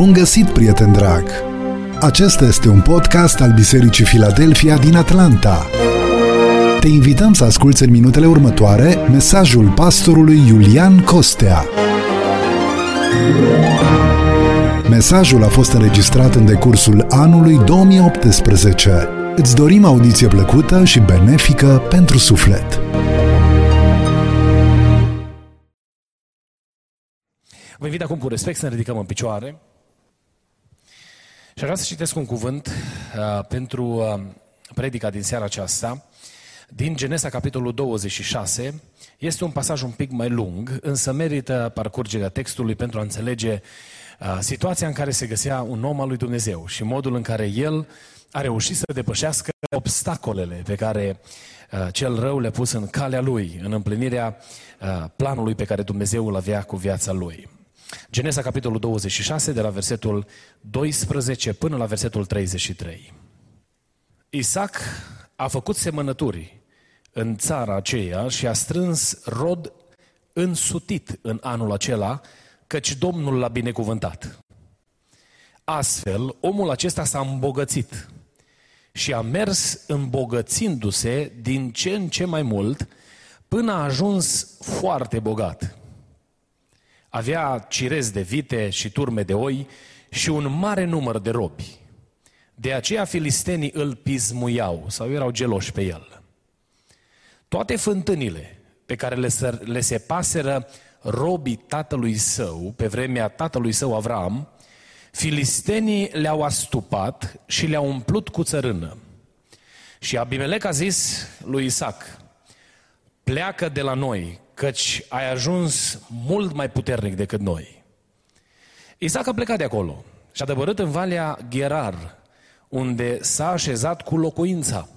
Bun găsit, prieten drag! Acesta este un podcast al Bisericii Filadelfia din Atlanta. Te invităm să asculți în minutele următoare mesajul pastorului Iulian Costea. Mesajul a fost înregistrat în decursul anului 2018. Îți dorim audiție plăcută și benefică pentru suflet. Vă invit acum cu respect să ne ridicăm în picioare. Și aș vrea să citesc un cuvânt uh, pentru uh, predica din seara aceasta. Din Genesa, capitolul 26, este un pasaj un pic mai lung, însă merită parcurgerea textului pentru a înțelege uh, situația în care se găsea un om al lui Dumnezeu și modul în care el a reușit să depășească obstacolele pe care uh, cel rău le-a pus în calea lui, în împlinirea uh, planului pe care Dumnezeu îl avea cu viața lui. Genesa, capitolul 26, de la versetul 12 până la versetul 33. Isaac a făcut semănături în țara aceea și a strâns rod însutit în anul acela, căci Domnul l-a binecuvântat. Astfel, omul acesta s-a îmbogățit și a mers îmbogățindu-se din ce în ce mai mult până a ajuns foarte bogat. Avea cirezi de vite și turme de oi și un mare număr de robi. De aceea filistenii îl pismuiau sau erau geloși pe el. Toate fântânile pe care le, le se paseră robii tatălui său, pe vremea tatălui său Avram, filistenii le-au astupat și le-au umplut cu țărână. Și Abimelec a zis lui Isaac, pleacă de la noi, căci ai ajuns mult mai puternic decât noi. Isaac a plecat de acolo și a dăbărât în Valea Gerar, unde s-a așezat cu locuința.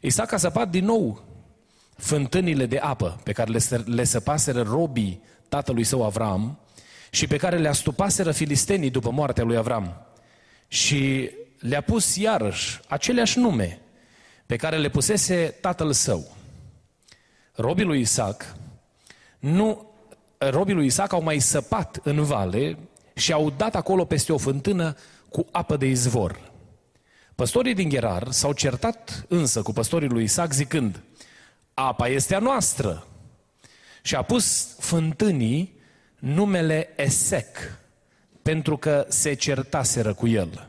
Isaac a săpat din nou fântânile de apă pe care le, le săpaseră robii tatălui său Avram și pe care le astupaseră filistenii după moartea lui Avram. Și le-a pus iarăși aceleași nume pe care le pusese tatăl său. Robii lui Isaac, nu, robii lui Isaac au mai săpat în vale și au dat acolo peste o fântână cu apă de izvor. Păstorii din Gerar s-au certat însă cu păstorii lui Isaac zicând, apa este a noastră. Și a pus fântânii numele Esec, pentru că se certaseră cu el.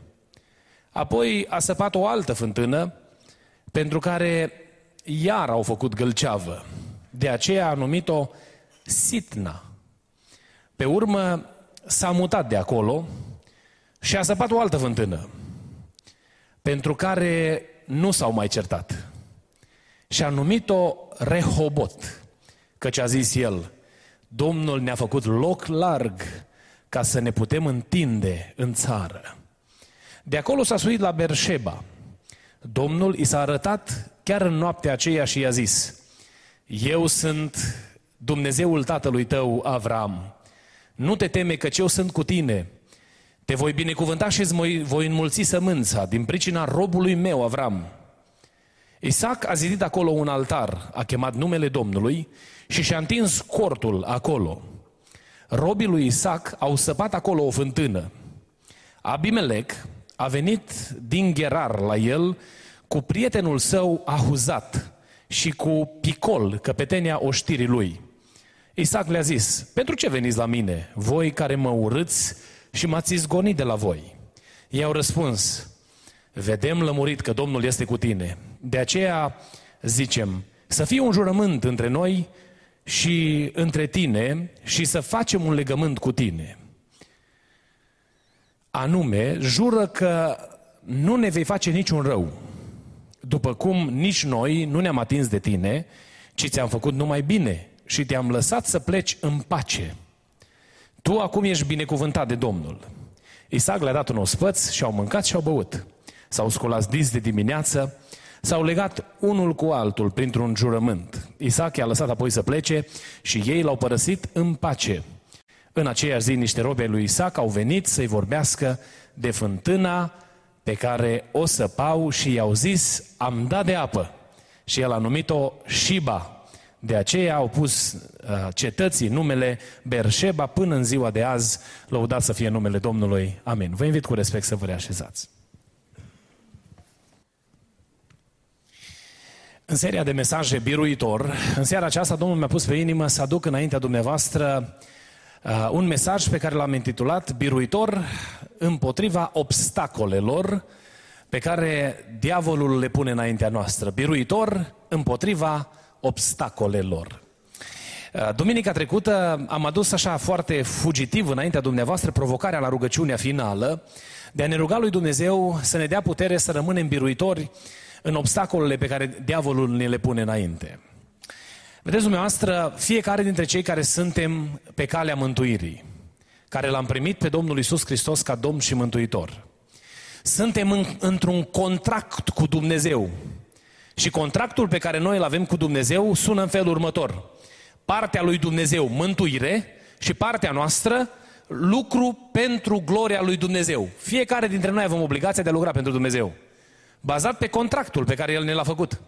Apoi a săpat o altă fântână, pentru care iar au făcut gălceavă. De aceea a numit-o Sitna. Pe urmă s-a mutat de acolo și a săpat o altă fântână, pentru care nu s-au mai certat. Și a numit-o Rehobot, căci a zis el, Domnul ne-a făcut loc larg ca să ne putem întinde în țară. De acolo s-a suit la Berșeba. Domnul i s-a arătat chiar în noaptea aceea și i-a zis, Eu sunt Dumnezeul tatălui tău, Avram. Nu te teme că eu sunt cu tine. Te voi binecuvânta și îți voi înmulți sămânța din pricina robului meu, Avram. Isaac a zidit acolo un altar, a chemat numele Domnului și și-a întins cortul acolo. Robii lui Isaac au săpat acolo o fântână. Abimelec a venit din Gerar la el cu prietenul său Ahuzat și cu Picol, căpetenia oștirii lui. Isaac le-a zis, pentru ce veniți la mine, voi care mă urâți și m-ați izgonit de la voi? Ei au răspuns, vedem lămurit că Domnul este cu tine. De aceea zicem, să fie un jurământ între noi și între tine și să facem un legământ cu tine. Anume, jură că nu ne vei face niciun rău, după cum nici noi nu ne-am atins de tine, ci ți-am făcut numai bine și te-am lăsat să pleci în pace. Tu acum ești binecuvântat de Domnul. Isaac le-a dat un ospăț și au mâncat și au băut. S-au sculat dis de dimineață, s-au legat unul cu altul printr-un jurământ. Isaac i-a lăsat apoi să plece și ei l-au părăsit în pace. În aceeași zi, niște robe lui Isaac au venit să-i vorbească de fântâna pe care o săpau și i-au zis, am dat de apă. Și el a numit-o Shiba, De aceea au pus uh, cetății numele Berșeba până în ziua de azi, lăudat să fie numele Domnului. Amin. Vă invit cu respect să vă reașezați. În seria de mesaje biruitor, în seara aceasta Domnul mi-a pus pe inimă să aduc înaintea dumneavoastră uh, un mesaj pe care l-am intitulat Biruitor împotriva obstacolelor pe care diavolul le pune înaintea noastră. Biruitor împotriva obstacolelor. Uh, duminica trecută am adus așa foarte fugitiv înaintea dumneavoastră provocarea la rugăciunea finală de a ne ruga lui Dumnezeu să ne dea putere să rămânem biruitori în obstacolele pe care diavolul ne le pune înainte. Vedeți dumneavoastră, fiecare dintre cei care suntem pe calea mântuirii, care l-am primit pe Domnul Isus Hristos ca Domn și Mântuitor, suntem în, într-un contract cu Dumnezeu. Și contractul pe care noi îl avem cu Dumnezeu sună în felul următor. Partea lui Dumnezeu, mântuire, și partea noastră, lucru pentru gloria lui Dumnezeu. Fiecare dintre noi avem obligația de a lucra pentru Dumnezeu bazat pe contractul pe care El ne l-a făcut.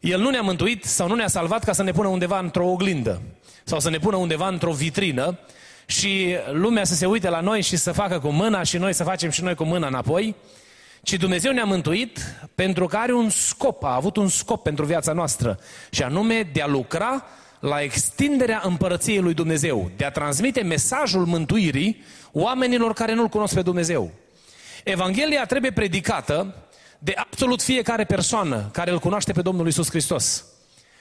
El nu ne-a mântuit sau nu ne-a salvat ca să ne pună undeva într-o oglindă sau să ne pună undeva într-o vitrină și lumea să se uite la noi și să facă cu mâna și noi să facem și noi cu mâna înapoi, ci Dumnezeu ne-a mântuit pentru că are un scop, a avut un scop pentru viața noastră și anume de a lucra la extinderea împărăției lui Dumnezeu, de a transmite mesajul mântuirii oamenilor care nu-L cunosc pe Dumnezeu. Evanghelia trebuie predicată de absolut fiecare persoană care îl cunoaște pe Domnul Isus Hristos.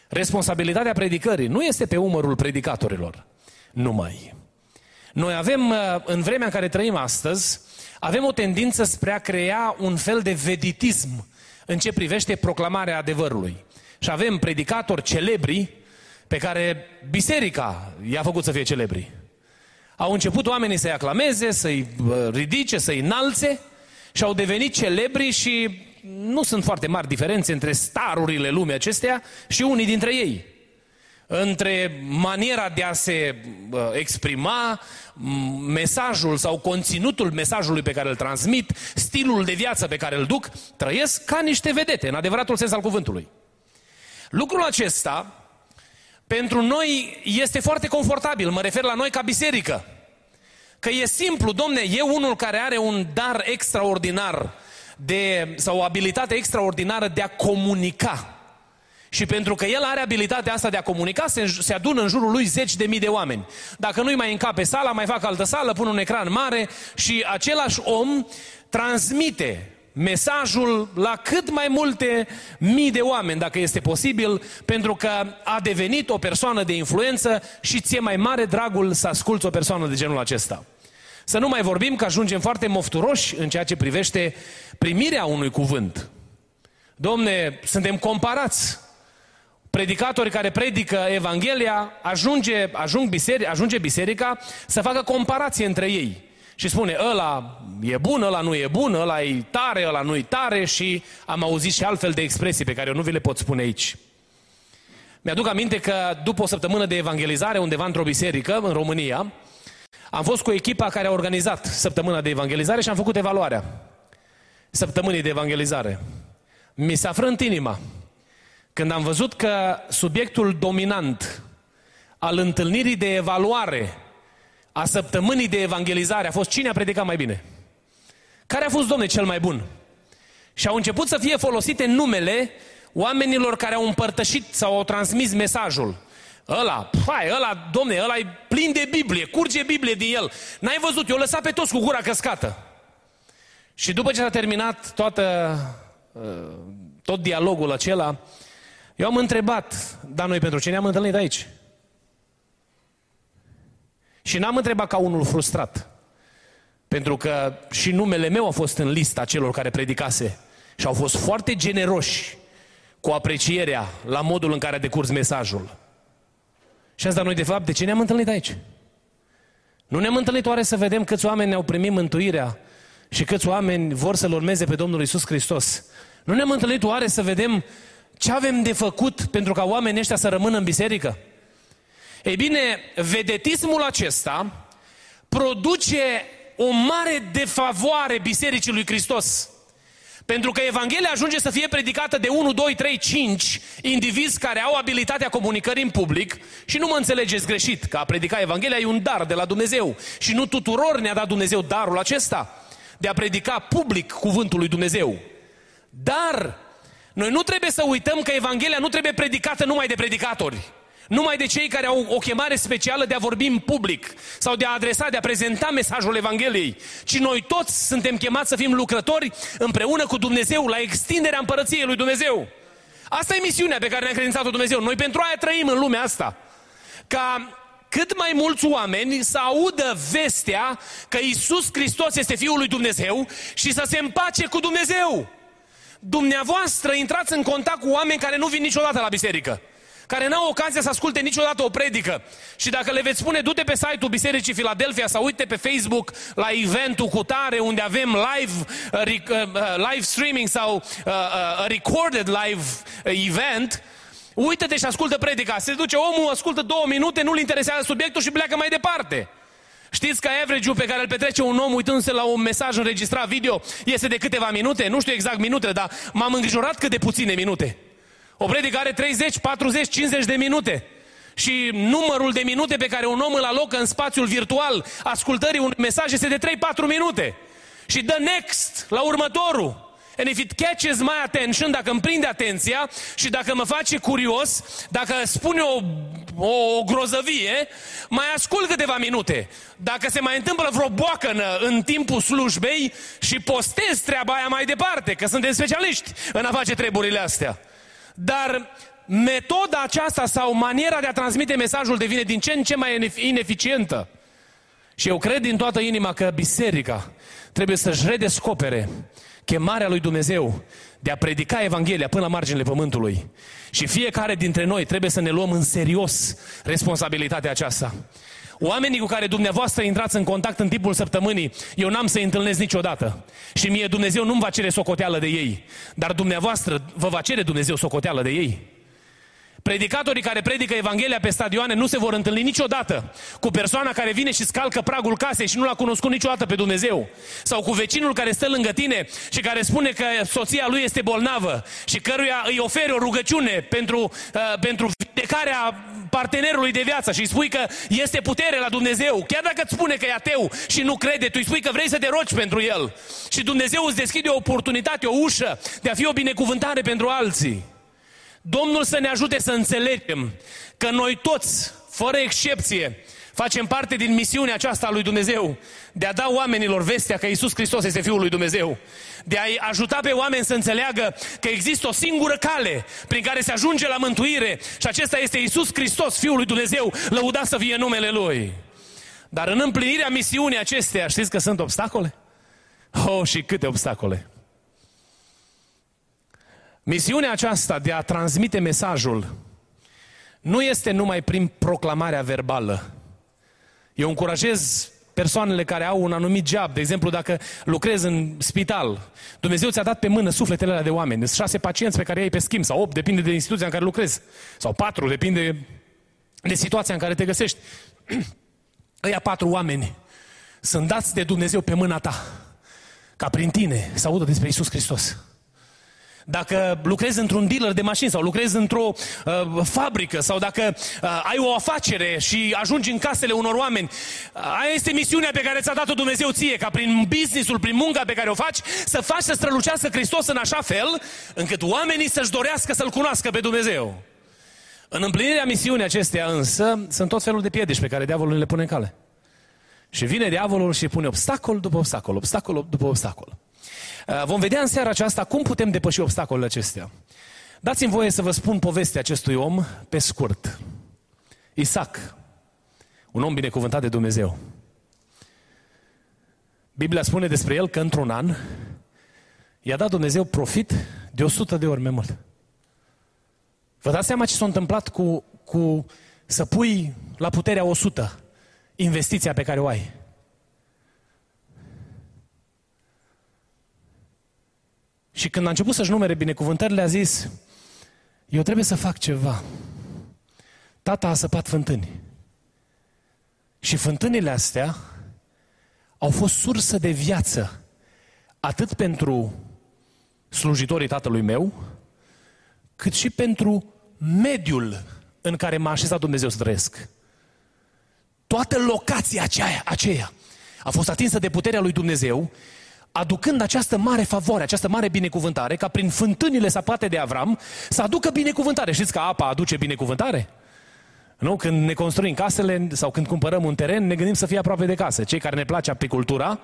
Responsabilitatea predicării nu este pe umărul predicatorilor numai. Noi avem, uh, în vremea în care trăim astăzi, avem o tendință spre a crea un fel de veditism în ce privește proclamarea adevărului. Și avem predicatori celebri pe care biserica i-a făcut să fie celebri. Au început oamenii să-i aclameze, să-i uh, ridice, să-i înalțe și au devenit celebri și nu sunt foarte mari diferențe între starurile lumii acestea și unii dintre ei. Între maniera de a se exprima, mesajul sau conținutul mesajului pe care îl transmit, stilul de viață pe care îl duc, trăiesc ca niște vedete, în adevăratul sens al cuvântului. Lucrul acesta, pentru noi, este foarte confortabil. Mă refer la noi ca biserică. Că e simplu, domne, e unul care are un dar extraordinar de, sau o abilitate extraordinară de a comunica. Și pentru că el are abilitatea asta de a comunica, se, se adună în jurul lui zeci de mii de oameni. Dacă nu-i mai încape sala, mai fac altă sală, pun un ecran mare și același om transmite mesajul la cât mai multe mii de oameni, dacă este posibil, pentru că a devenit o persoană de influență și ție mai mare dragul să asculți o persoană de genul acesta. Să nu mai vorbim că ajungem foarte mofturoși în ceea ce privește primirea unui cuvânt. Domne, suntem comparați. Predicatori care predică Evanghelia, ajunge, ajung biseri, ajunge biserica să facă comparație între ei. Și spune, ăla e bun, ăla nu e bun, ăla e tare, ăla nu e tare și am auzit și altfel de expresii pe care eu nu vi le pot spune aici. Mi-aduc aminte că după o săptămână de evangelizare undeva într-o biserică în România, am fost cu echipa care a organizat săptămâna de evangelizare și am făcut evaluarea săptămânii de evangelizare. Mi s-a frânt inima când am văzut că subiectul dominant al întâlnirii de evaluare a săptămânii de evangelizare a fost cine a predicat mai bine. Care a fost, domne, cel mai bun? Și au început să fie folosite numele oamenilor care au împărtășit sau au transmis mesajul. Ăla, hai, ăla, domne, ăla e plin de Biblie, curge Biblie din el. N-ai văzut, eu lăsat pe toți cu gura căscată. Și după ce a terminat toată, uh, tot dialogul acela, eu am întrebat, dar noi pentru ce ne-am întâlnit aici? Și n-am întrebat ca unul frustrat. Pentru că și numele meu a fost în lista celor care predicase. Și au fost foarte generoși cu aprecierea la modul în care a decurs mesajul. Și asta noi, de fapt, de ce ne-am întâlnit aici? Nu ne-am întâlnit oare să vedem câți oameni ne-au primit mântuirea și câți oameni vor să-L urmeze pe Domnul Isus Hristos? Nu ne-am întâlnit oare să vedem ce avem de făcut pentru ca oamenii ăștia să rămână în biserică? Ei bine, vedetismul acesta produce o mare defavoare Bisericii lui Hristos. Pentru că Evanghelia ajunge să fie predicată de 1, 2, 3, 5 indivizi care au abilitatea comunicării în public și nu mă înțelegeți greșit, că a predica Evanghelia e un dar de la Dumnezeu și nu tuturor ne-a dat Dumnezeu darul acesta de a predica public cuvântul lui Dumnezeu. Dar noi nu trebuie să uităm că Evanghelia nu trebuie predicată numai de predicatori. Numai de cei care au o chemare specială de a vorbi în public sau de a adresa, de a prezenta mesajul Evangheliei, ci noi toți suntem chemați să fim lucrători împreună cu Dumnezeu la extinderea împărăției lui Dumnezeu. Asta e misiunea pe care ne-a credințat-o Dumnezeu. Noi pentru aia trăim în lumea asta. Ca cât mai mulți oameni să audă vestea că Isus Hristos este Fiul lui Dumnezeu și să se împace cu Dumnezeu. Dumneavoastră intrați în contact cu oameni care nu vin niciodată la biserică care n-au ocazia să asculte niciodată o predică. Și dacă le veți spune, du-te pe site-ul Bisericii Filadelfia sau uite pe Facebook la eventul cu tare unde avem live, uh, uh, uh, live streaming sau uh, uh, recorded live event, Uită-te și ascultă predica. Se duce omul, ascultă două minute, nu-l interesează subiectul și pleacă mai departe. Știți că average pe care îl petrece un om uitându-se la un mesaj înregistrat video este de câteva minute? Nu știu exact minute, dar m-am îngrijorat cât de puține minute. O predică are 30, 40, 50 de minute. Și numărul de minute pe care un om îl alocă în spațiul virtual ascultării unui mesaj este de 3-4 minute. Și dă next la următorul. And if it catches my attention, dacă îmi prinde atenția și dacă mă face curios, dacă spune o, o, o grozăvie, mai ascult câteva minute. Dacă se mai întâmplă vreo boacănă în timpul slujbei și postez treaba aia mai departe, că suntem specialiști în a face treburile astea. Dar metoda aceasta sau maniera de a transmite mesajul devine din ce în ce mai ineficientă. Și eu cred din toată inima că biserica trebuie să-și redescopere chemarea lui Dumnezeu de a predica Evanghelia până la marginile pământului. Și fiecare dintre noi trebuie să ne luăm în serios responsabilitatea aceasta. Oamenii cu care dumneavoastră intrați în contact în timpul săptămânii, eu n-am să-i întâlnesc niciodată. Și mie Dumnezeu nu-mi va cere socoteală de ei. Dar dumneavoastră vă va cere Dumnezeu socoteală de ei. Predicatorii care predică Evanghelia pe stadioane nu se vor întâlni niciodată cu persoana care vine și scalcă pragul casei și nu l-a cunoscut niciodată pe Dumnezeu. Sau cu vecinul care stă lângă tine și care spune că soția lui este bolnavă și căruia îi oferi o rugăciune pentru, uh, pentru vindecarea partenerului de viață și îi spui că este putere la Dumnezeu. Chiar dacă îți spune că e ateu și nu crede, tu îi spui că vrei să te rogi pentru el. Și Dumnezeu îți deschide o oportunitate, o ușă de a fi o binecuvântare pentru alții. Domnul să ne ajute să înțelegem că noi toți, fără excepție, facem parte din misiunea aceasta a lui Dumnezeu de a da oamenilor vestea că Isus Hristos este Fiul lui Dumnezeu, de a-i ajuta pe oameni să înțeleagă că există o singură cale prin care se ajunge la mântuire și acesta este Isus Hristos, Fiul lui Dumnezeu, lăudat să fie numele Lui. Dar în împlinirea misiunii acesteia, știți că sunt obstacole? Oh, și câte obstacole! Misiunea aceasta de a transmite mesajul nu este numai prin proclamarea verbală. Eu încurajez persoanele care au un anumit job, de exemplu dacă lucrezi în spital, Dumnezeu ți-a dat pe mână sufletele alea de oameni, sunt șase pacienți pe care ai pe schimb, sau opt, depinde de instituția în care lucrezi, sau patru, depinde de situația în care te găsești. Ăia patru oameni sunt dați de Dumnezeu pe mâna ta, ca prin tine să audă despre Isus Hristos. Dacă lucrezi într-un dealer de mașini sau lucrezi într-o uh, fabrică sau dacă uh, ai o afacere și ajungi în casele unor oameni, uh, aia este misiunea pe care ți-a dat-o Dumnezeu ție, ca prin businessul, prin munca pe care o faci, să faci să strălucească Hristos în așa fel încât oamenii să-și dorească să-L cunoască pe Dumnezeu. În împlinirea misiunii acesteia însă sunt tot felul de piedici pe care diavolul le pune în cale. Și vine diavolul și pune obstacol după obstacol, obstacol după obstacol. Uh, vom vedea în seara aceasta cum putem depăși obstacolele acestea. Dați-mi voie să vă spun povestea acestui om pe scurt. Isaac, un om binecuvântat de Dumnezeu. Biblia spune despre el că într-un an i-a dat Dumnezeu profit de 100 de ori mai mult. Vă dați seama ce s-a întâmplat cu, cu să pui la puterea 100 investiția pe care o ai. Și când a început să-și numere binecuvântările, a zis, eu trebuie să fac ceva. Tata a săpat fântâni. Și fântânile astea au fost sursă de viață, atât pentru slujitorii tatălui meu, cât și pentru mediul în care m-a așezat Dumnezeu să trăiesc. Toată locația aceea, aceea a fost atinsă de puterea lui Dumnezeu, aducând această mare favoare, această mare binecuvântare, ca prin fântânile sapate de Avram să aducă binecuvântare. Știți că apa aduce binecuvântare? Nu? Când ne construim casele sau când cumpărăm un teren, ne gândim să fie aproape de casă. Cei care ne place apicultura,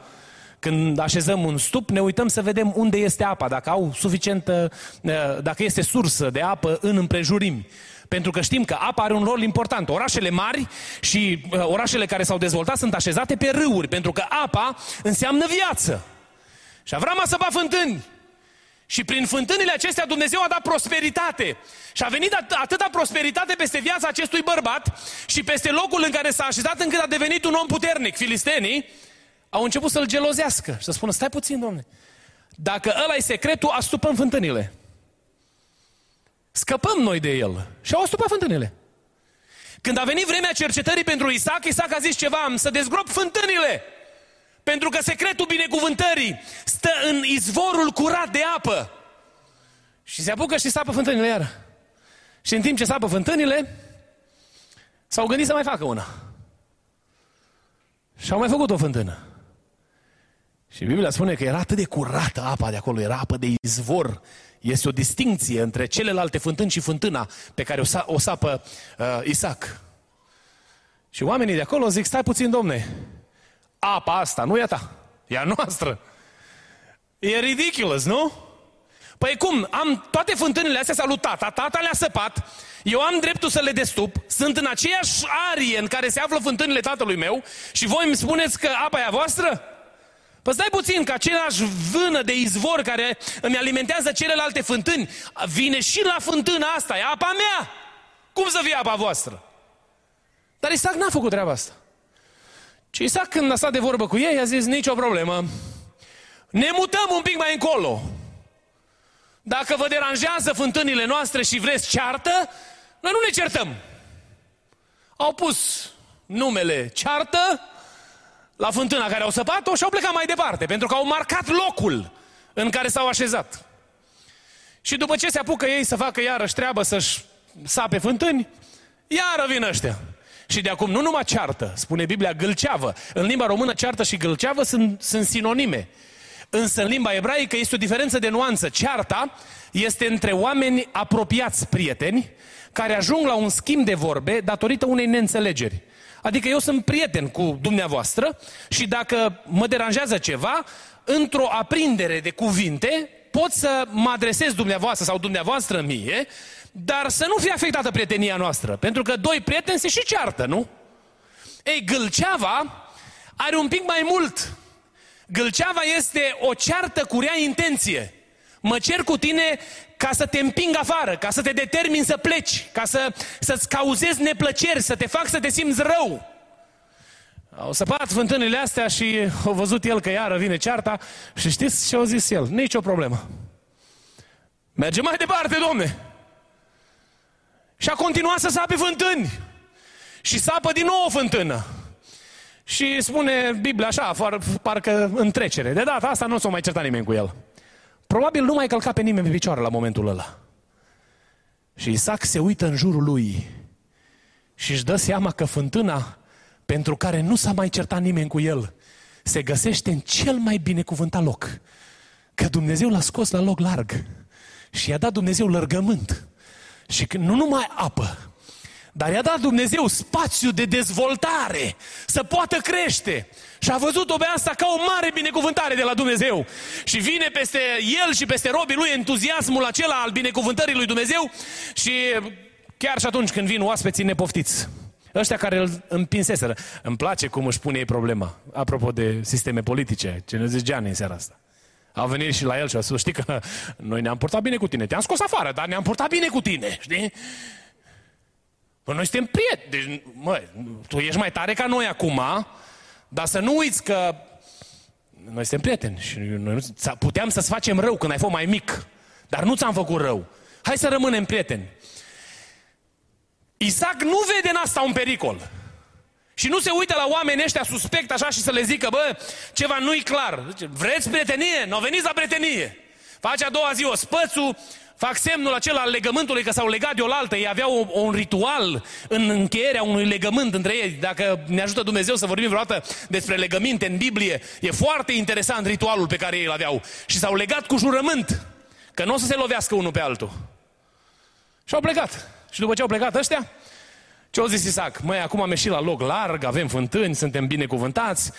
când așezăm un stup, ne uităm să vedem unde este apa, dacă au suficientă, eh, dacă este sursă de apă în împrejurimi. Pentru că știm că apa are un rol important. Orașele mari și eh, orașele care s-au dezvoltat sunt așezate pe râuri, pentru că apa înseamnă viață. Și Avram a săpat fântâni. Și prin fântânile acestea Dumnezeu a dat prosperitate. Și a venit atâta prosperitate peste viața acestui bărbat și peste locul în care s-a așezat încât a devenit un om puternic. Filistenii au început să-l gelozească și să spună, stai puțin, domne, dacă ăla e secretul, astupăm fântânile. Scăpăm noi de el. Și au astupat fântânile. Când a venit vremea cercetării pentru Isaac, Isaac a zis ceva, am să dezgrop fântânile. Pentru că secretul binecuvântării stă în izvorul curat de apă. Și se apucă și sapă fântânile iară. Și în timp ce sapă fântânile, s-au gândit să mai facă una. Și au mai făcut o fântână. Și Biblia spune că era atât de curată apa de acolo, era apă de izvor. Este o distinție între celelalte fântâni și fântâna pe care o, sa- o sapă uh, Isaac. Și oamenii de acolo zic, stai puțin, domne, apa asta nu e a ta, e a noastră. E ridiculous, nu? Păi cum? Am toate fântânile astea s-a tata, tata le-a săpat, eu am dreptul să le destup, sunt în aceeași arie în care se află fântânile tatălui meu și voi îmi spuneți că apa e a voastră? Păi stai puțin, că același vână de izvor care îmi alimentează celelalte fântâni, vine și la fântâna asta, e apa mea. Cum să fie apa voastră? Dar Isaac n-a făcut treaba asta. Și Isaac când a stat de vorbă cu ei, a zis, nicio problemă. Ne mutăm un pic mai încolo. Dacă vă deranjează fântânile noastre și vreți ceartă, noi nu ne certăm. Au pus numele ceartă la fântâna care au săpat-o și au plecat mai departe, pentru că au marcat locul în care s-au așezat. Și după ce se apucă ei să facă iarăși treabă să-și sape fântâni, iară vin ăștia. Și de acum nu numai ceartă, spune Biblia gâlceavă. În limba română ceartă și gâlceavă sunt, sunt sinonime. Însă în limba ebraică este o diferență de nuanță. Cearta este între oameni apropiați prieteni care ajung la un schimb de vorbe datorită unei neînțelegeri. Adică eu sunt prieten cu dumneavoastră și dacă mă deranjează ceva, într-o aprindere de cuvinte, pot să mă adresez dumneavoastră sau dumneavoastră mie, dar să nu fie afectată prietenia noastră. Pentru că doi prieteni se și ceartă, nu? Ei, Gâlceava are un pic mai mult. Gâlceava este o ceartă cu rea intenție. Mă cer cu tine ca să te împing afară, ca să te determin să pleci, ca să, să-ți cauzezi neplăceri, să te fac să te simți rău. Au săpat fântânile astea și au văzut el că iară vine cearta și știți ce a zis el? Nici o problemă. Mergem mai departe, domne. Și a continuat să sape fântâni. Și sapă din nou o fântână. Și spune Biblia așa, parcă în trecere. De data asta nu s-o mai certa nimeni cu el. Probabil nu mai călca pe nimeni pe picioare la momentul ăla. Și Isaac se uită în jurul lui și își dă seama că fântâna pentru care nu s-a mai certat nimeni cu el se găsește în cel mai binecuvântat loc. Că Dumnezeu l-a scos la loc larg și i-a dat Dumnezeu lărgământ. Și nu numai apă, dar i-a dat Dumnezeu spațiu de dezvoltare, să poată crește. Și a văzut-o pe asta ca o mare binecuvântare de la Dumnezeu. Și vine peste el și peste robii lui entuziasmul acela al binecuvântării lui Dumnezeu și chiar și atunci când vin oaspeții nepoftiți. Ăștia care îl împinseseră. Îmi place cum își pune ei problema. Apropo de sisteme politice, ce ne zice Gianni în seara asta. Au venit și la el și a spus, știi că noi ne-am purtat bine cu tine. Te-am scos afară, dar ne-am purtat bine cu tine, știi? Păi noi suntem prieteni. Deci, mă, tu ești mai tare ca noi acum, dar să nu uiți că noi suntem prieteni și noi nu, puteam să-ți facem rău când ai fost mai mic, dar nu ți-am făcut rău. Hai să rămânem prieteni. Isaac nu vede în asta un pericol. Și nu se uită la oamenii ăștia suspect așa și să le zică, bă, ceva nu-i clar. Vreți prietenie? Nu veniți la prietenie. Faci a doua zi o spățu, fac semnul acela al legământului că s-au legat de oaltă. Ei aveau un ritual în încheierea unui legământ între ei. Dacă ne ajută Dumnezeu să vorbim vreodată despre legăminte în Biblie, e foarte interesant ritualul pe care ei îl aveau. Și s-au legat cu jurământ că nu o să se lovească unul pe altul. Și au plecat. Și după ce au plecat ăștia, ce au zis Isaac? Măi, acum am ieșit la loc larg, avem fântâni, suntem binecuvântați,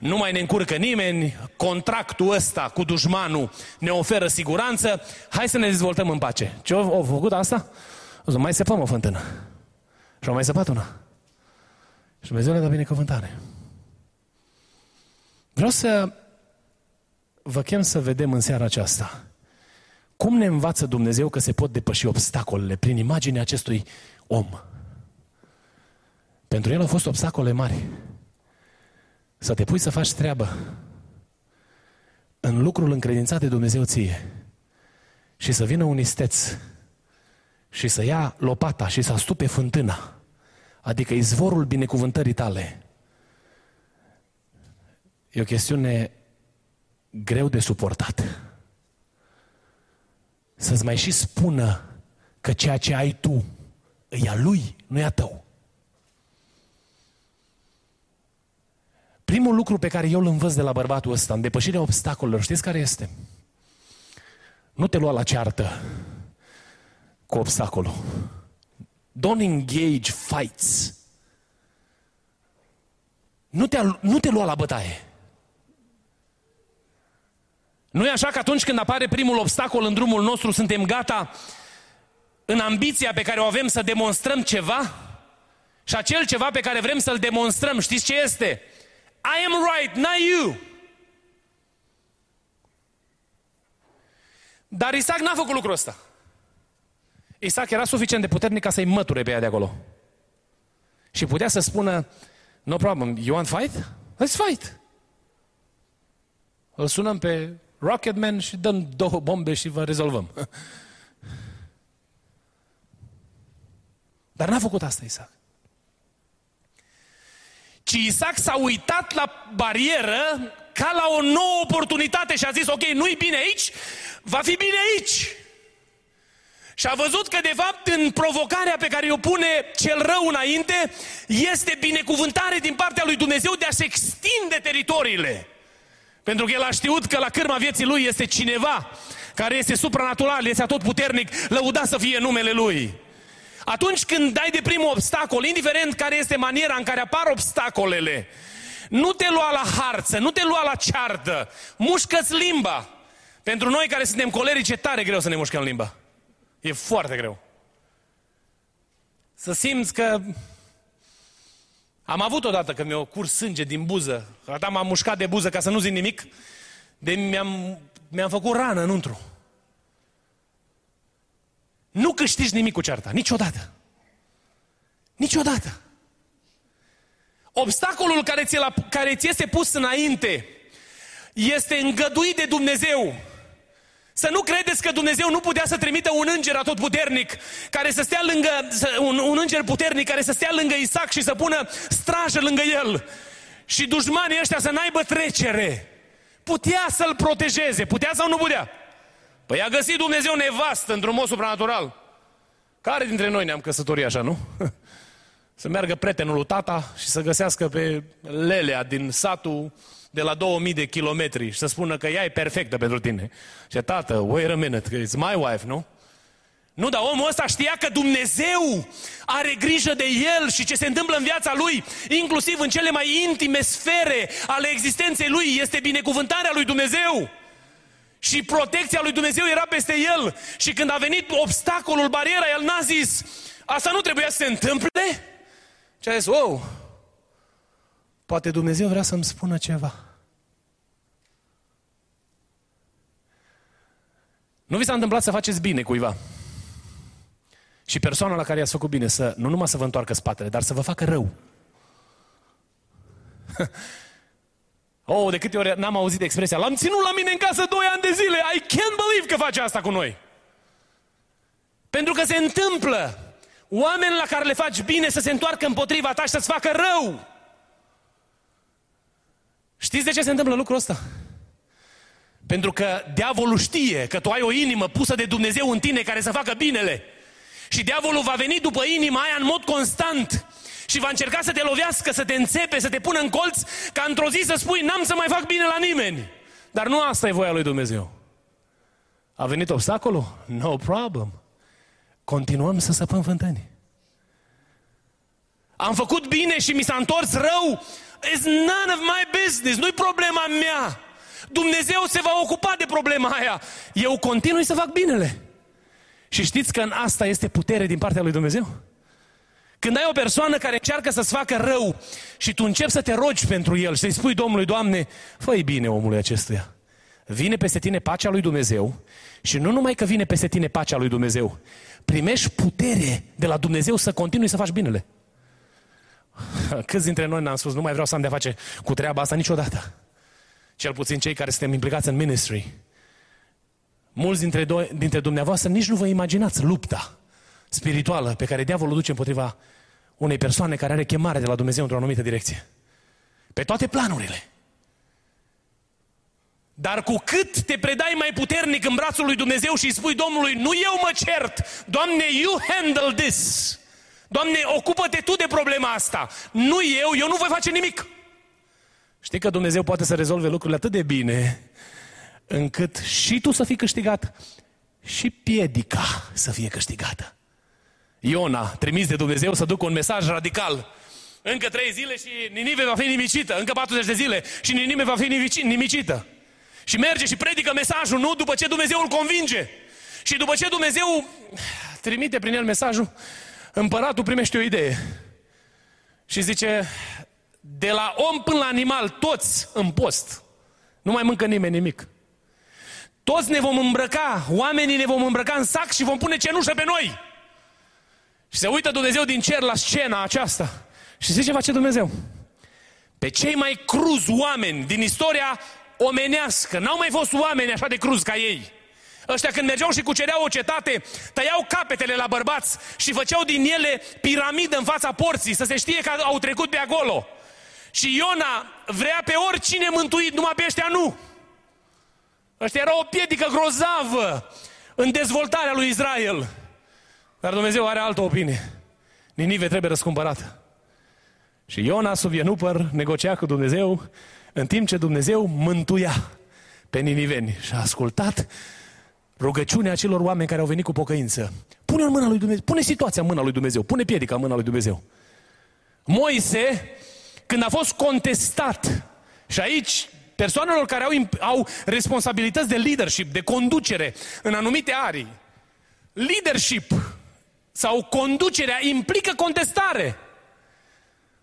nu mai ne încurcă nimeni, contractul ăsta cu dușmanul ne oferă siguranță, hai să ne dezvoltăm în pace. Ce au, au făcut asta? Au zis, mai săpăm o fântână. Și au mai săpat una. Și Dumnezeu le dă binecuvântare. Vreau să vă chem să vedem în seara aceasta cum ne învață Dumnezeu că se pot depăși obstacolele prin imaginea acestui om. Pentru el au fost obstacole mari. Să te pui să faci treabă în lucrul încredințat de Dumnezeu ție și să vină un isteț și să ia lopata și să astupe fântâna, adică izvorul binecuvântării tale, e o chestiune greu de suportat. Să-ți mai și spună că ceea ce ai tu e a lui, nu e a tău. Primul lucru pe care eu îl învăț de la bărbatul ăsta, în depășirea obstacolelor, știți care este? Nu te lua la ceartă cu obstacolul. Don't engage fights. Nu te, nu te lua la bătaie. Nu e așa că atunci când apare primul obstacol în drumul nostru, suntem gata în ambiția pe care o avem să demonstrăm ceva? Și acel ceva pe care vrem să-l demonstrăm, știți ce este? I am right, not you. Dar Isaac n-a făcut lucrul ăsta. Isaac era suficient de puternic ca să-i măture pe ea de acolo. Și putea să spună, no problem, you want fight? Let's fight. Îl sunăm pe Rocketman și dăm două bombe și vă rezolvăm. Dar n-a făcut asta Isaac ci Isaac s-a uitat la barieră ca la o nouă oportunitate și a zis, ok, nu-i bine aici, va fi bine aici. Și a văzut că, de fapt, în provocarea pe care o pune cel rău înainte, este binecuvântare din partea lui Dumnezeu de a se extinde teritoriile. Pentru că el a știut că la cârma vieții lui este cineva care este supranatural, este tot puternic, lăuda să fie numele lui. Atunci când dai de primul obstacol, indiferent care este maniera în care apar obstacolele, nu te lua la harță, nu te lua la ceartă, mușcă-ți limba. Pentru noi care suntem colerici e tare greu să ne mușcăm limba. E foarte greu. Să simți că am avut odată că mi-a curs sânge din buză. Rata m-am mușcat de buză ca să nu zic nimic. De mi-am, mi-am făcut rană înăuntru. Nu câștigi nimic cu cearta, niciodată. Niciodată. Obstacolul care ți, la, care ți este pus înainte este îngăduit de Dumnezeu. Să nu credeți că Dumnezeu nu putea să trimită un înger atotputernic care să stea lângă, un, un înger puternic care să stea lângă Isaac și să pună strajă lângă el. Și dușmanii ăștia să n-aibă trecere. Putea să-l protejeze, putea sau nu putea? Păi a găsit Dumnezeu nevastă într-un mod supranatural. Care dintre noi ne-am căsătorit așa, nu? să meargă prietenul lui tata și să găsească pe Lelea din satul de la 2000 de kilometri și să spună că ea e perfectă pentru tine. Și tată, wait a minute, că it's my wife, nu? Nu, dar omul ăsta știa că Dumnezeu are grijă de el și ce se întâmplă în viața lui, inclusiv în cele mai intime sfere ale existenței lui, este binecuvântarea lui Dumnezeu. Și protecția lui Dumnezeu era peste el. Și când a venit obstacolul, bariera, el n-a zis, asta nu trebuia să se întâmple? Și a zis, wow, poate Dumnezeu vrea să-mi spună ceva. Nu vi s-a întâmplat să faceți bine cuiva. Și persoana la care i-ați făcut bine să nu numai să vă întoarcă spatele, dar să vă facă rău. Oh, de câte ori n-am auzit expresia, l-am ținut la mine în casă doi ani de zile, I can't believe că face asta cu noi. Pentru că se întâmplă oameni la care le faci bine să se întoarcă împotriva ta și să-ți facă rău. Știți de ce se întâmplă lucrul ăsta? Pentru că diavolul știe că tu ai o inimă pusă de Dumnezeu în tine care să facă binele. Și diavolul va veni după inima aia în mod constant și va încerca să te lovească, să te înțepe, să te pună în colț, ca într-o zi să spui, n-am să mai fac bine la nimeni. Dar nu asta e voia lui Dumnezeu. A venit obstacolul? No problem. Continuăm să săpăm fântâni. Am făcut bine și mi s-a întors rău. It's none of my business. Nu-i problema mea. Dumnezeu se va ocupa de problema aia. Eu continui să fac binele. Și știți că în asta este putere din partea lui Dumnezeu? Când ai o persoană care încearcă să-ți facă rău și tu începi să te rogi pentru el și să-i spui Domnului, Doamne, fă bine omului acestuia. Vine peste tine pacea lui Dumnezeu și nu numai că vine peste tine pacea lui Dumnezeu, primești putere de la Dumnezeu să continui să faci binele. Câți dintre noi ne-am spus, nu mai vreau să am de face cu treaba asta niciodată. Cel puțin cei care suntem implicați în ministry. Mulți dintre, do- dintre dumneavoastră nici nu vă imaginați lupta spirituală pe care diavolul o duce împotriva unei persoane care are chemare de la Dumnezeu într-o anumită direcție. Pe toate planurile. Dar cu cât te predai mai puternic în brațul lui Dumnezeu și îi spui Domnului, nu eu mă cert, Doamne, you handle this. Doamne, ocupă-te Tu de problema asta. Nu eu, eu nu voi face nimic. Știi că Dumnezeu poate să rezolve lucrurile atât de bine încât și tu să fii câștigat și piedica să fie câștigată. Iona, trimis de Dumnezeu să ducă un mesaj radical. Încă trei zile și Ninive va fi nimicită. Încă 40 de zile și Ninive va fi nimicită. Și merge și predică mesajul, nu? După ce Dumnezeu îl convinge. Și după ce Dumnezeu trimite prin el mesajul, împăratul primește o idee. Și zice, de la om până la animal, toți în post. Nu mai mâncă nimeni nimic. Toți ne vom îmbrăca, oamenii ne vom îmbrăca în sac și vom pune cenușă pe noi. Și se uită Dumnezeu din cer la scena aceasta. Și zice ce face Dumnezeu? Pe cei mai cruzi oameni din istoria omenească, n-au mai fost oameni așa de cruz ca ei. Ăștia când mergeau și cucereau o cetate, tăiau capetele la bărbați și făceau din ele piramidă în fața porții, să se știe că au trecut pe acolo. Și Iona vrea pe oricine mântuit, numai pe ăștia nu. Ăștia era o piedică grozavă în dezvoltarea lui Israel. Dar Dumnezeu are altă opinie. Ninive trebuie răscumpărată. Și Iona, sub Ienupăr, negocia cu Dumnezeu, în timp ce Dumnezeu mântuia pe niniveni. Și a ascultat rugăciunea acelor oameni care au venit cu pocăință. Pune în mâna lui Dumnezeu, pune situația în mâna lui Dumnezeu, pune piedica în mâna lui Dumnezeu. Moise, când a fost contestat, și aici persoanelor care au, au responsabilități de leadership, de conducere în anumite arii, leadership sau conducerea implică contestare.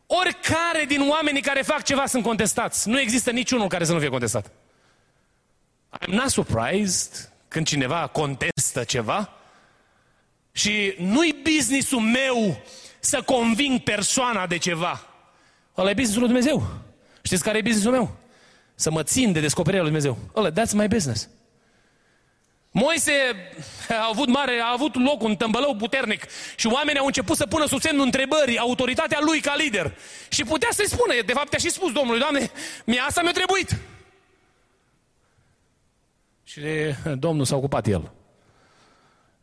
Oricare din oamenii care fac ceva sunt contestați. Nu există niciunul care să nu fie contestat. I'm not surprised când cineva contestă ceva și nu-i businessul meu să conving persoana de ceva. Ăla e businessul lui Dumnezeu. Știți care e businessul meu? Să mă țin de descoperirea lui Dumnezeu. Ăla, that's my business. Moise a avut mare, a avut loc un tămbălău puternic și oamenii au început să pună sub semnul întrebării autoritatea lui ca lider. Și putea să-i spună, de fapt te-a și spus Domnului, Doamne, mie asta mi-a trebuit. Și Domnul s-a ocupat el.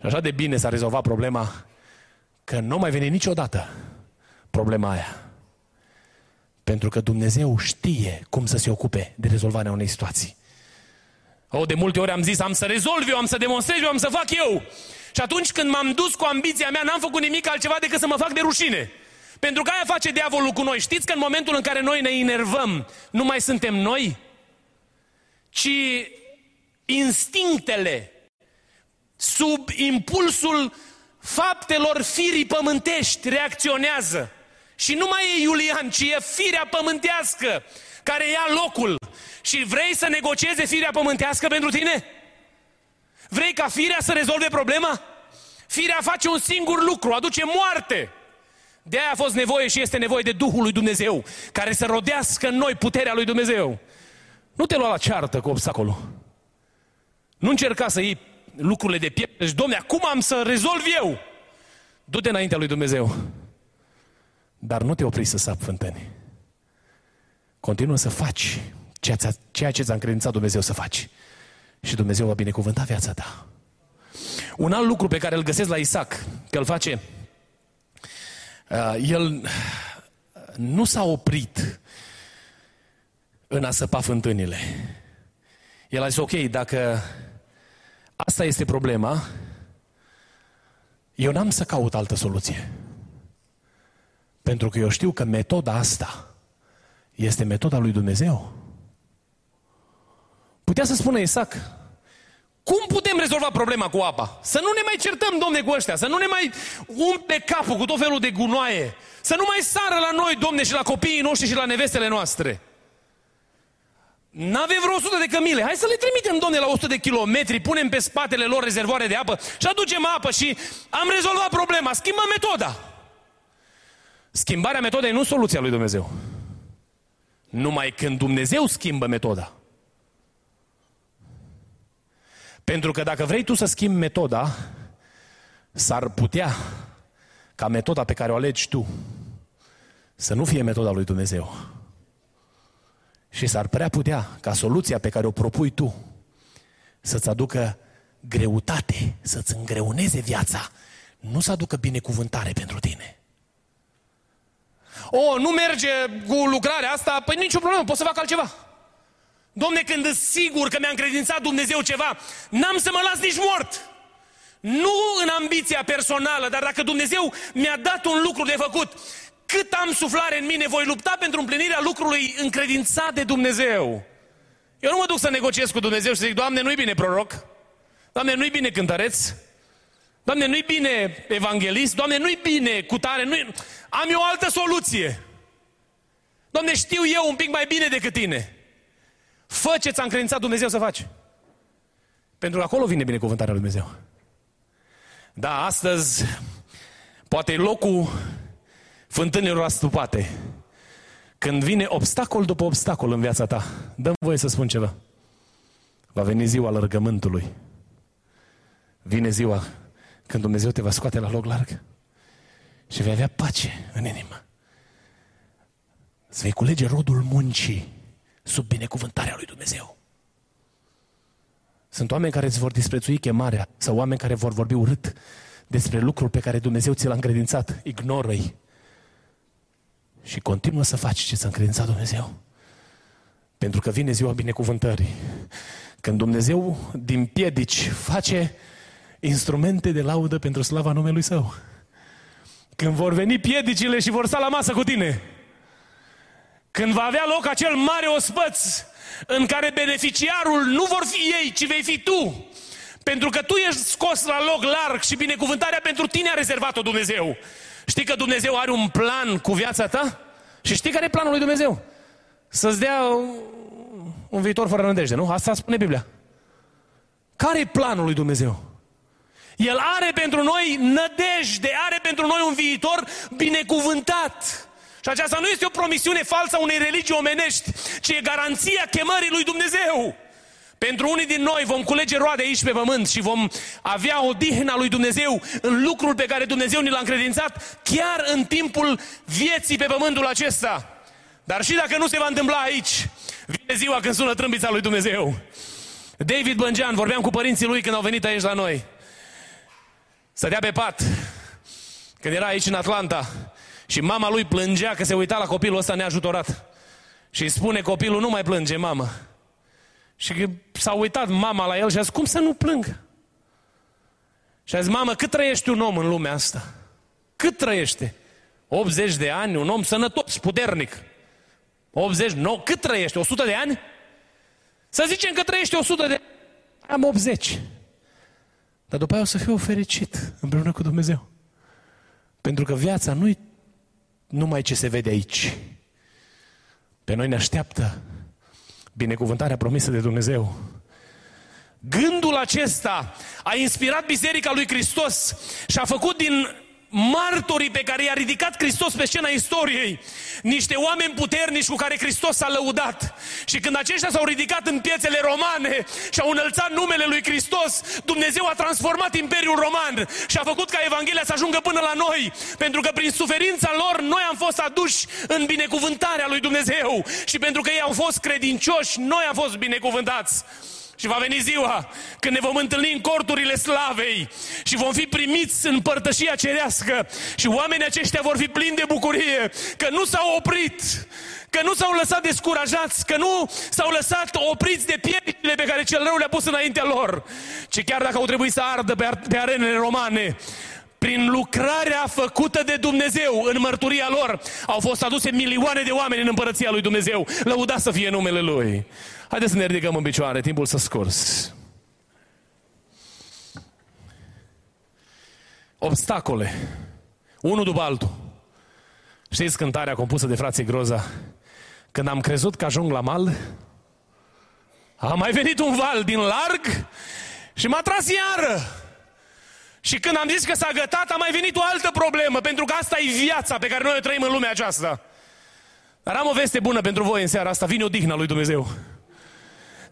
Și așa de bine s-a rezolvat problema că nu mai vine niciodată problema aia. Pentru că Dumnezeu știe cum să se ocupe de rezolvarea unei situații. O, de multe ori am zis, am să rezolv eu, am să demonstrez eu, am să fac eu. Și atunci când m-am dus cu ambiția mea, n-am făcut nimic altceva decât să mă fac de rușine. Pentru că aia face diavolul cu noi. Știți că în momentul în care noi ne enervăm, nu mai suntem noi, ci instinctele, sub impulsul faptelor firii pământești, reacționează. Și nu mai e Iulian, ci e firea pământească care ia locul. Și vrei să negocieze firea pământească pentru tine? Vrei ca firea să rezolve problema? Firea face un singur lucru, aduce moarte. De aia a fost nevoie și este nevoie de Duhul lui Dumnezeu, care să rodească în noi puterea lui Dumnezeu. Nu te lua la ceartă cu obstacolul. Nu încerca să iei lucrurile de piept. Deci, domne, acum am să rezolv eu. Du-te înaintea lui Dumnezeu. Dar nu te opri să sap fântâni. Continuă să faci ceea ce ți-a încredințat Dumnezeu să faci. și Dumnezeu va binecuvânta viața ta. Un alt lucru pe care îl găsesc la Isaac, că îl face, uh, el nu s-a oprit în a săpa fântânile. El a zis, ok, dacă asta este problema, eu n-am să caut altă soluție. Pentru că eu știu că metoda asta este metoda lui Dumnezeu. Putea să spună Isaac, cum putem rezolva problema cu apa? Să nu ne mai certăm, domne, cu ăștia, să nu ne mai umple capul cu tot felul de gunoaie, să nu mai sară la noi, domne, și la copiii noștri și la nevestele noastre. N-avem vreo 100 de cămile. Hai să le trimitem, domne, la 100 de kilometri, punem pe spatele lor rezervoare de apă și aducem apă și am rezolvat problema. Schimbăm metoda. Schimbarea metodei nu soluția lui Dumnezeu. Numai când Dumnezeu schimbă metoda. Pentru că dacă vrei tu să schimbi metoda, s-ar putea ca metoda pe care o alegi tu să nu fie metoda lui Dumnezeu. Și s-ar prea putea ca soluția pe care o propui tu să-ți aducă greutate, să-ți îngreuneze viața, nu să aducă binecuvântare pentru tine. O, nu merge cu lucrarea asta, păi nicio problemă, pot să fac altceva. Domne, când sunt sigur că mi-a încredințat Dumnezeu ceva, n-am să mă las nici mort. Nu în ambiția personală, dar dacă Dumnezeu mi-a dat un lucru de făcut, cât am suflare în mine, voi lupta pentru împlinirea lucrului încredințat de Dumnezeu. Eu nu mă duc să negociez cu Dumnezeu și să zic, Doamne, nu-i bine proroc, Doamne, nu-i bine cântăreț, Doamne, nu-i bine evanghelist, Doamne, nu-i bine cu tare, nu am eu o altă soluție. Doamne, știu eu un pic mai bine decât tine. Fă ce ți-a încredințat Dumnezeu să faci. Pentru că acolo vine binecuvântarea lui Dumnezeu. Da, astăzi poate e locul fântânilor astupate. Când vine obstacol după obstacol în viața ta, dăm voie să spun ceva. Va veni ziua lărgământului. Vine ziua când Dumnezeu te va scoate la loc larg și vei avea pace în inimă. Să vei culege rodul muncii sub binecuvântarea lui Dumnezeu. Sunt oameni care îți vor disprețui chemarea sau oameni care vor vorbi urât despre lucrul pe care Dumnezeu ți l-a încredințat. Ignoră-i. Și continuă să faci ce ți-a încredințat Dumnezeu. Pentru că vine ziua binecuvântării. Când Dumnezeu din piedici face instrumente de laudă pentru slava numelui Său. Când vor veni piedicile și vor sta la masă cu tine. Când va avea loc acel mare ospăț în care beneficiarul nu vor fi ei, ci vei fi tu. Pentru că tu ești scos la loc larg și binecuvântarea pentru tine a rezervat-o Dumnezeu. Știi că Dumnezeu are un plan cu viața ta? Și știi care e planul lui Dumnezeu? Să-ți dea un viitor fără nădejde, nu? Asta spune Biblia. Care e planul lui Dumnezeu? El are pentru noi nădejde, are pentru noi un viitor binecuvântat. Și aceasta nu este o promisiune falsă a unei religii omenești, ci e garanția chemării lui Dumnezeu. Pentru unii din noi vom culege roade aici pe pământ și vom avea o dihna lui Dumnezeu în lucrul pe care Dumnezeu ni l-a încredințat chiar în timpul vieții pe pământul acesta. Dar și dacă nu se va întâmpla aici, vine ziua când sună trâmbița lui Dumnezeu. David Bângean, vorbeam cu părinții lui când au venit aici la noi. Stătea pe pat, când era aici în Atlanta, și mama lui plângea că se uita la copilul ăsta neajutorat. Și îi spune copilul, nu mai plânge, mamă. Și s-a uitat mama la el și a zis, cum să nu plâng? Și a zis, mamă, cât trăiești un om în lumea asta? Cât trăiește? 80 de ani, un om sănătos, puternic. 80, no, cât trăiește? 100 de ani? Să zicem că trăiește 100 de ani. Am 80. Dar după aia o să fiu fericit împreună cu Dumnezeu. Pentru că viața nu-i numai ce se vede aici. Pe noi ne așteaptă binecuvântarea promisă de Dumnezeu. Gândul acesta a inspirat Biserica lui Hristos și a făcut din martorii pe care i-a ridicat Hristos pe scena istoriei, niște oameni puternici cu care Hristos s-a lăudat. Și când aceștia s-au ridicat în piețele romane și au înălțat numele lui Hristos, Dumnezeu a transformat Imperiul Roman și a făcut ca Evanghelia să ajungă până la noi. Pentru că prin suferința lor noi am fost aduși în binecuvântarea lui Dumnezeu. Și pentru că ei au fost credincioși, noi am fost binecuvântați. Și va veni ziua când ne vom întâlni în corturile slavei și vom fi primiți în părtășia cerească și oamenii aceștia vor fi plini de bucurie că nu s-au oprit, că nu s-au lăsat descurajați, că nu s-au lăsat opriți de piedicile pe care cel rău le-a pus înaintea lor, ci chiar dacă au trebuit să ardă pe, pe arenele romane, prin lucrarea făcută de Dumnezeu în mărturia lor, au fost aduse milioane de oameni în împărăția lui Dumnezeu. Lăuda să fie numele Lui. Haideți să ne ridicăm în picioare, timpul să scurs. Obstacole. Unul după altul. Știți cântarea compusă de frații Groza? Când am crezut că ajung la mal, a mai venit un val din larg și m-a tras iară. Și când am zis că s-a gătat, a mai venit o altă problemă, pentru că asta e viața pe care noi o trăim în lumea aceasta. Dar am o veste bună pentru voi în seara asta, vine odihna lui Dumnezeu.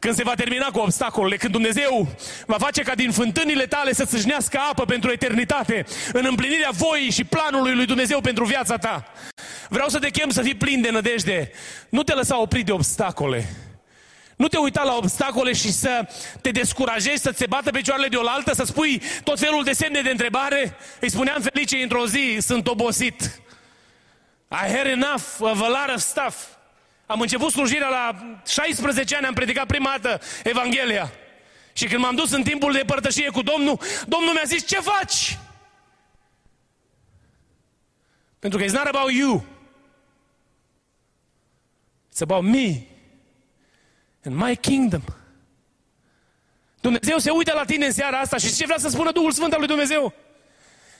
Când se va termina cu obstacolele, când Dumnezeu va face ca din fântânile tale să țâșnească apă pentru eternitate, în împlinirea voii și planului lui Dumnezeu pentru viața ta. Vreau să te chem să fii plin de nădejde. Nu te lăsa oprit de obstacole. Nu te uita la obstacole și să te descurajezi, să se bată picioarele de oaltă, să spui tot felul de semne de întrebare. Îi spuneam Felice într-o zi, sunt obosit. I had enough of a lot of stuff. Am început slujirea la 16 ani, am predicat prima dată Evanghelia. Și când m-am dus în timpul de părtășie cu Domnul, Domnul mi-a zis, ce faci? Pentru că it's not about you. It's about me in my kingdom. Dumnezeu se uită la tine în seara asta și ce vrea să spună Duhul Sfânt al lui Dumnezeu?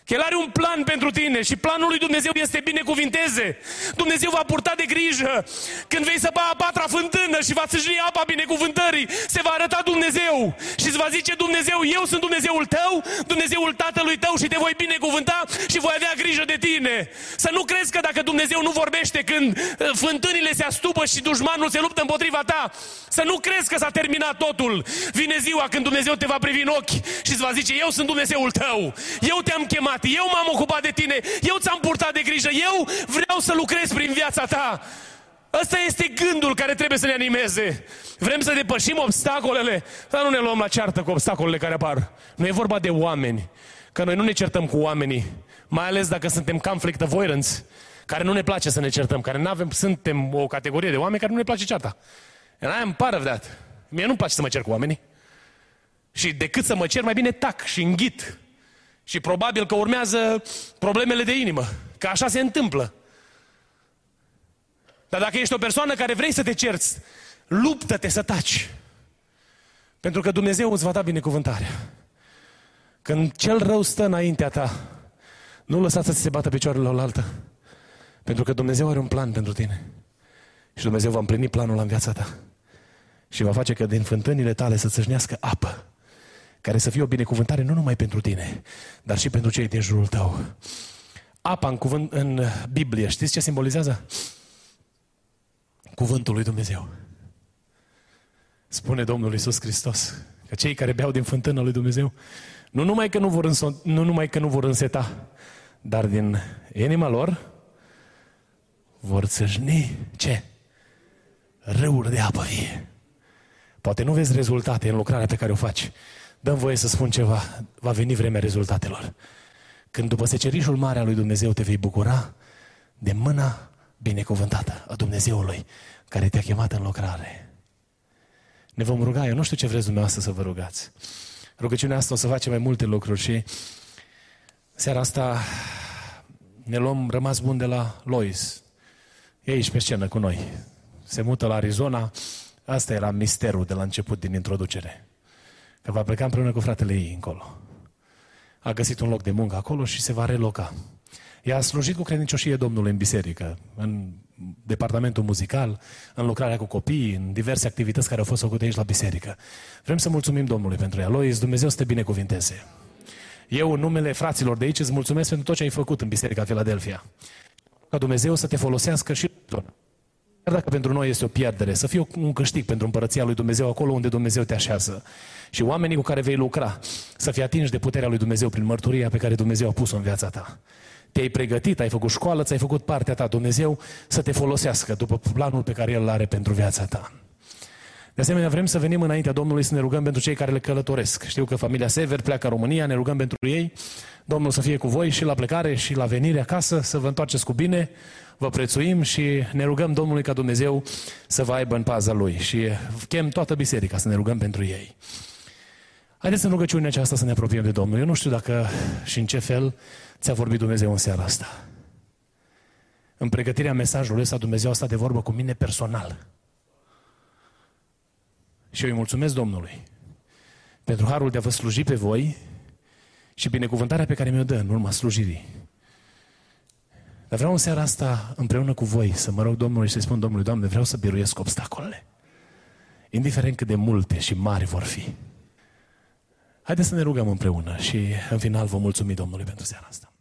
Că El are un plan pentru tine și planul lui Dumnezeu este binecuvinteze. Dumnezeu va purta de grijă. Când vei săpa a patra fântână și va țâșni apa binecuvântării, se va arăta Dumnezeu și îți va zice Dumnezeu, eu sunt Dumnezeul tău, Dumnezeul tatălui tău și te voi binecuvânta și voi avea grijă de tine. Să nu crezi că dacă Dumnezeu nu vorbește când uh, fântânile se astupă și dușmanul se luptă împotriva ta, să nu crezi că s-a terminat totul. Vine ziua când Dumnezeu te va privi în ochi și îți va zice, eu sunt Dumnezeul tău, eu te-am chemat chemat, eu m-am ocupat de tine, eu ți-am purtat de grijă, eu vreau să lucrez prin viața ta. Ăsta este gândul care trebuie să ne animeze. Vrem să depășim obstacolele, dar nu ne luăm la ceartă cu obstacolele care apar. Nu e vorba de oameni, că noi nu ne certăm cu oamenii, mai ales dacă suntem conflict avoidance, care nu ne place să ne certăm, care nu avem, suntem o categorie de oameni care nu ne place cearta. And I am part of that. Mie nu-mi place să mă cer cu oamenii. Și decât să mă cer, mai bine tac și înghit. Și probabil că urmează problemele de inimă. Că așa se întâmplă. Dar dacă ești o persoană care vrei să te cerți, luptă-te să taci. Pentru că Dumnezeu îți va da binecuvântarea. Când cel rău stă înaintea ta, nu lăsa să ți se bată picioarele la altă. Pentru că Dumnezeu are un plan pentru tine. Și Dumnezeu va împlini planul în viața ta. Și va face că din fântânile tale să țâșnească apă care să fie o binecuvântare nu numai pentru tine, dar și pentru cei din jurul tău. Apa în, cuvânt, în Biblie, știți ce simbolizează? Cuvântul lui Dumnezeu. Spune Domnul Iisus Hristos că cei care beau din fântâna lui Dumnezeu, nu numai că nu vor, înso- nu numai că nu vor înseta, dar din inima lor vor țâșni ce? Râuri de apă vie. Poate nu vezi rezultate în lucrarea pe care o faci, Dăm voie să spun ceva. Va veni vremea rezultatelor. Când după secerișul mare al lui Dumnezeu te vei bucura de mâna binecuvântată a Dumnezeului care te-a chemat în lucrare. Ne vom ruga. Eu nu știu ce vreți dumneavoastră să vă rugați. Rugăciunea asta o să facem mai multe lucruri și seara asta ne luăm rămas bun de la Lois. E aici pe scenă cu noi. Se mută la Arizona. Asta era misterul de la început din introducere că va pleca împreună cu fratele ei încolo. A găsit un loc de muncă acolo și se va reloca. Ea a slujit cu credincioșie Domnului în biserică, în departamentul muzical, în lucrarea cu copii, în diverse activități care au fost făcute aici la biserică. Vrem să mulțumim Domnului pentru ea. Lois, Dumnezeu să te binecuvinteze. Eu, în numele fraților de aici, îți mulțumesc pentru tot ce ai făcut în Biserica Filadelfia. Ca Dumnezeu să te folosească și Chiar dacă pentru noi este o pierdere, să fie un câștig pentru împărăția lui Dumnezeu acolo unde Dumnezeu te așează. Și oamenii cu care vei lucra să fie atinși de puterea lui Dumnezeu prin mărturia pe care Dumnezeu a pus-o în viața ta. Te-ai pregătit, ai făcut școală, ți-ai făcut partea ta. Dumnezeu să te folosească după planul pe care El îl are pentru viața ta. De asemenea, vrem să venim înaintea Domnului să ne rugăm pentru cei care le călătoresc. Știu că familia Sever pleacă în România, ne rugăm pentru ei. Domnul să fie cu voi și la plecare și la venire acasă, să vă întoarceți cu bine. Vă prețuim și ne rugăm Domnului ca Dumnezeu să vă aibă în paza Lui. Și chem toată biserica să ne rugăm pentru ei. Haideți în rugăciunea aceasta să ne apropiem de Domnul. Eu nu știu dacă și în ce fel ți-a vorbit Dumnezeu în seara asta. În pregătirea mesajului ăsta, Dumnezeu a stat de vorbă cu mine personal. Și eu îi mulțumesc Domnului pentru harul de a vă sluji pe voi și binecuvântarea pe care mi-o dă în urma slujirii. Dar vreau în seara asta, împreună cu voi, să mă rog Domnului și să-i spun Domnului, Doamne, vreau să biruiesc obstacolele. Indiferent cât de multe și mari vor fi. Haideți să ne rugăm împreună și în final vă mulțumim Domnului pentru seara asta.